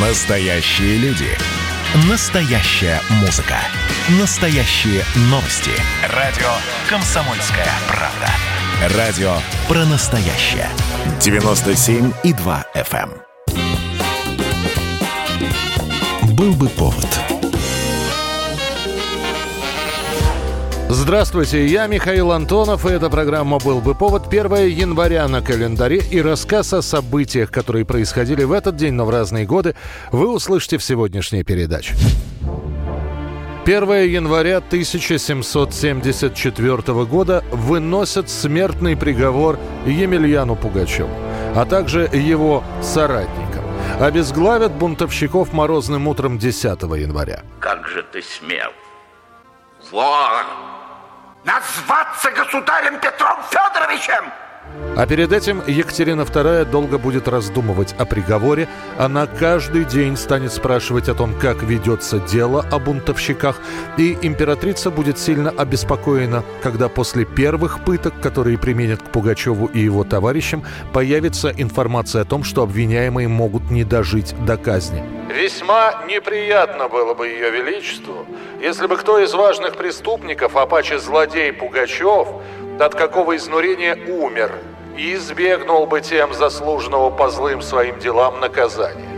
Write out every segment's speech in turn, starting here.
Настоящие люди. Настоящая музыка. Настоящие новости. Радио «Комсомольская правда». Радио про настоящее. 97,2 FM. эм. Был бы повод. Здравствуйте, я Михаил Антонов, и эта программа «Был бы повод» 1 января на календаре и рассказ о событиях, которые происходили в этот день, но в разные годы, вы услышите в сегодняшней передаче. 1 января 1774 года выносят смертный приговор Емельяну Пугачеву, а также его соратникам. Обезглавят бунтовщиков морозным утром 10 января. Как же ты смел? Вор! Назваться государем Петром Федоровичем! А перед этим Екатерина II долго будет раздумывать о приговоре. Она каждый день станет спрашивать о том, как ведется дело о бунтовщиках. И императрица будет сильно обеспокоена, когда после первых пыток, которые применят к Пугачеву и его товарищам, появится информация о том, что обвиняемые могут не дожить до казни. Весьма неприятно было бы Ее Величеству, если бы кто из важных преступников, а паче злодей Пугачев, от какого изнурения умер и избегнул бы тем заслуженного по злым своим делам наказания.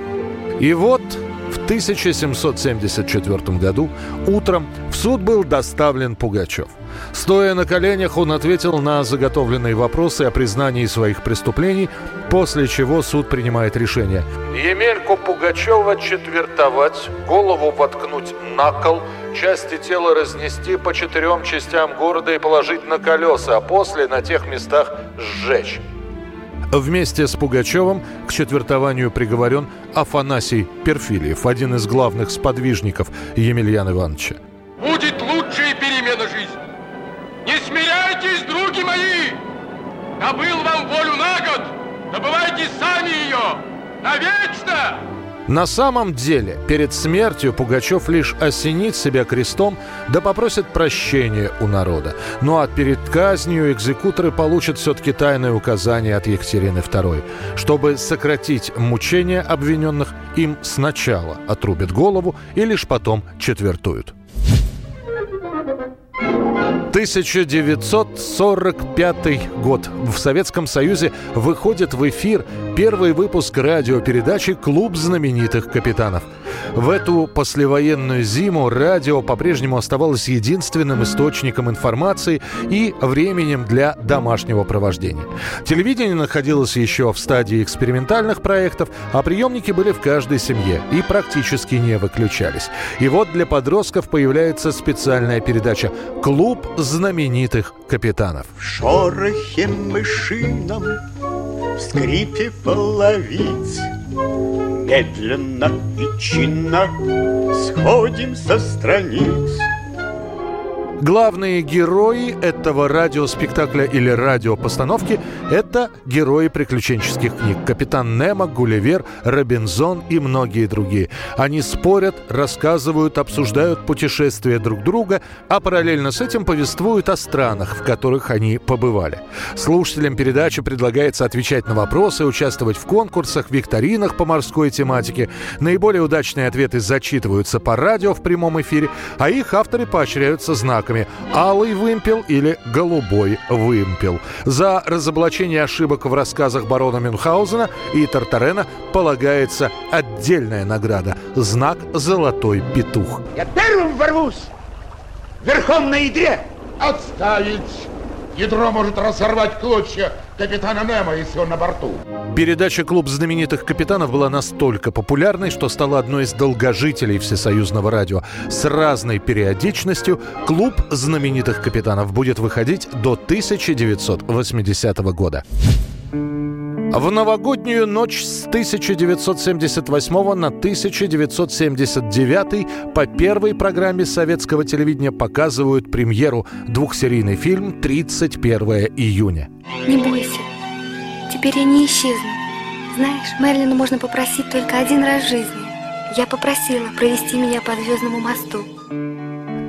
И вот в 1774 году утром в суд был доставлен Пугачев. Стоя на коленях, он ответил на заготовленные вопросы о признании своих преступлений, после чего суд принимает решение. Емельку Пугачева четвертовать, голову воткнуть на кол, части тела разнести по четырем частям города и положить на колеса, а после на тех местах сжечь. Вместе с Пугачевым к четвертованию приговорен Афанасий Перфильев, один из главных сподвижников Емельяна Ивановича. Будет лучшая перемена жизни. Не смиряйтесь, други мои! Добыл вам волю на год, добывайте сами ее! Навечно! На самом деле, перед смертью Пугачев лишь осенит себя крестом, да попросит прощения у народа. Ну а перед казнью экзекуторы получат все-таки тайное указание от Екатерины II. Чтобы сократить мучения обвиненных, им сначала отрубят голову и лишь потом четвертуют. 1945 год. В Советском Союзе выходит в эфир первый выпуск радиопередачи «Клуб знаменитых капитанов». В эту послевоенную зиму радио по-прежнему оставалось единственным источником информации и временем для домашнего провождения. Телевидение находилось еще в стадии экспериментальных проектов, а приемники были в каждой семье и практически не выключались. И вот для подростков появляется специальная передача «Клуб знаменитых капитанов». В шорохе мышином, в скрипе половиц Медленно и чинно сходим со страниц Главные герои этого радиоспектакля или радиопостановки – это герои приключенческих книг. Капитан Немо, Гулливер, Робинзон и многие другие. Они спорят, рассказывают, обсуждают путешествия друг друга, а параллельно с этим повествуют о странах, в которых они побывали. Слушателям передачи предлагается отвечать на вопросы, участвовать в конкурсах, викторинах по морской тематике. Наиболее удачные ответы зачитываются по радио в прямом эфире, а их авторы поощряются знаками «Алый вымпел» или «Голубой вымпел». За разоблачение ошибок в рассказах барона Мюнхгаузена и Тартарена полагается отдельная награда – знак «Золотой петух». Я первым ворвусь! Верхом на ядре! Отставить! Ядро может разорвать клочья капитана Немо, если он на борту. Передача «Клуб знаменитых капитанов» была настолько популярной, что стала одной из долгожителей всесоюзного радио. С разной периодичностью «Клуб знаменитых капитанов» будет выходить до 1980 года. В новогоднюю ночь с 1978 на 1979 по первой программе советского телевидения показывают премьеру двухсерийный фильм «31 июня». Не бойся, теперь я не исчезну. Знаешь, Мерлину можно попросить только один раз в жизни. Я попросила провести меня по Звездному мосту.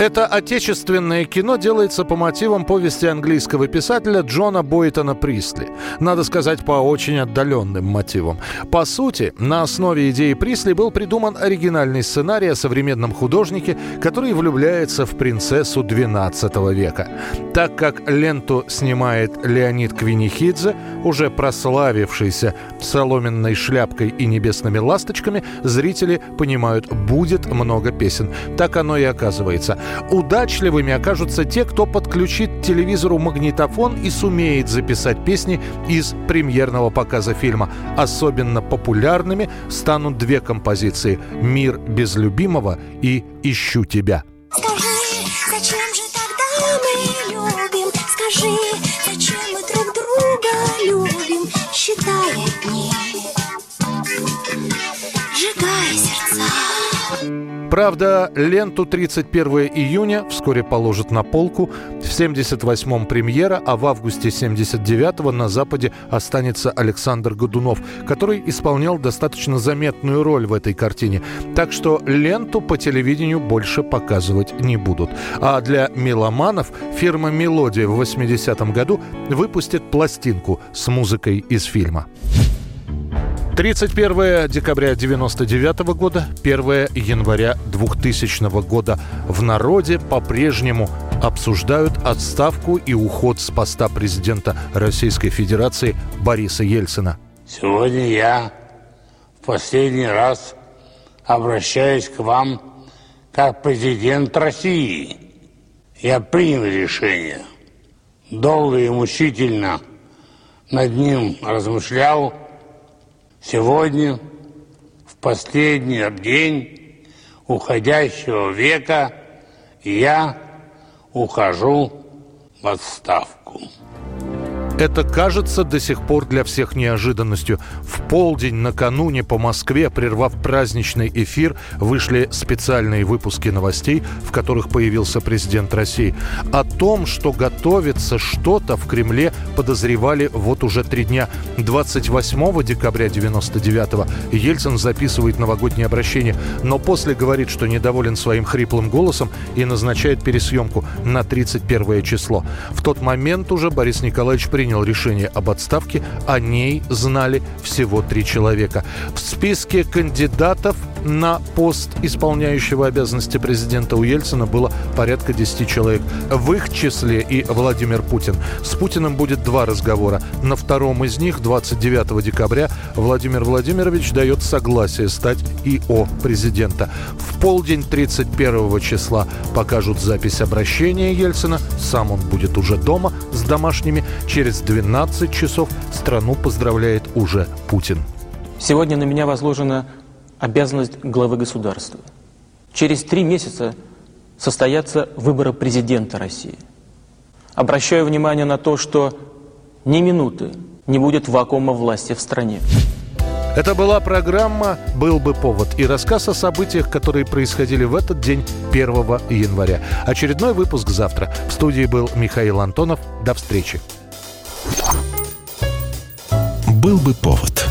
Это отечественное кино делается по мотивам повести английского писателя Джона Бойтона Присли. Надо сказать, по очень отдаленным мотивам. По сути, на основе идеи Присли был придуман оригинальный сценарий о современном художнике, который влюбляется в принцессу XII века. Так как ленту снимает Леонид Квинихидзе, уже прославившийся соломенной шляпкой и небесными ласточками, зрители понимают, будет много песен. Так оно и оказывается. Удачливыми окажутся те, кто подключит к телевизору магнитофон и сумеет записать песни из премьерного показа фильма. Особенно популярными станут две композиции «Мир без любимого» и «Ищу тебя». Считая дни, сжигая сердца. Правда, ленту 31 июня вскоре положат на полку. В 78-м премьера, а в августе 79-го на Западе останется Александр Годунов, который исполнял достаточно заметную роль в этой картине. Так что ленту по телевидению больше показывать не будут. А для меломанов фирма «Мелодия» в 80-м году выпустит пластинку с музыкой из фильма. 31 декабря 99 года, 1 января 2000 года в народе по-прежнему обсуждают отставку и уход с поста президента Российской Федерации Бориса Ельцина. Сегодня я в последний раз обращаюсь к вам как президент России. Я принял решение. Долго и мучительно над ним размышлял – Сегодня, в последний день уходящего века, я ухожу в отставку. Это кажется до сих пор для всех неожиданностью. В полдень накануне по Москве, прервав праздничный эфир, вышли специальные выпуски новостей, в которых появился президент России. О том, что готовится что-то в Кремле, подозревали вот уже три дня. 28 декабря 99-го Ельцин записывает новогоднее обращение, но после говорит, что недоволен своим хриплым голосом и назначает пересъемку на 31 число. В тот момент уже Борис Николаевич принял принял решение об отставке, о ней знали всего три человека. В списке кандидатов на пост исполняющего обязанности президента у Ельцина было порядка 10 человек. В их числе и Владимир Путин. С Путиным будет два разговора. На втором из них, 29 декабря, Владимир Владимирович дает согласие стать ИО президента. В полдень 31 числа покажут запись обращения Ельцина. Сам он будет уже дома с домашними. Через 12 часов страну поздравляет уже Путин. Сегодня на меня возложена обязанность главы государства. Через три месяца состоятся выборы президента России. Обращаю внимание на то, что ни минуты не будет вакуума власти в стране. Это была программа «Был бы повод» и рассказ о событиях, которые происходили в этот день, 1 января. Очередной выпуск завтра. В студии был Михаил Антонов. До встречи. «Был бы повод»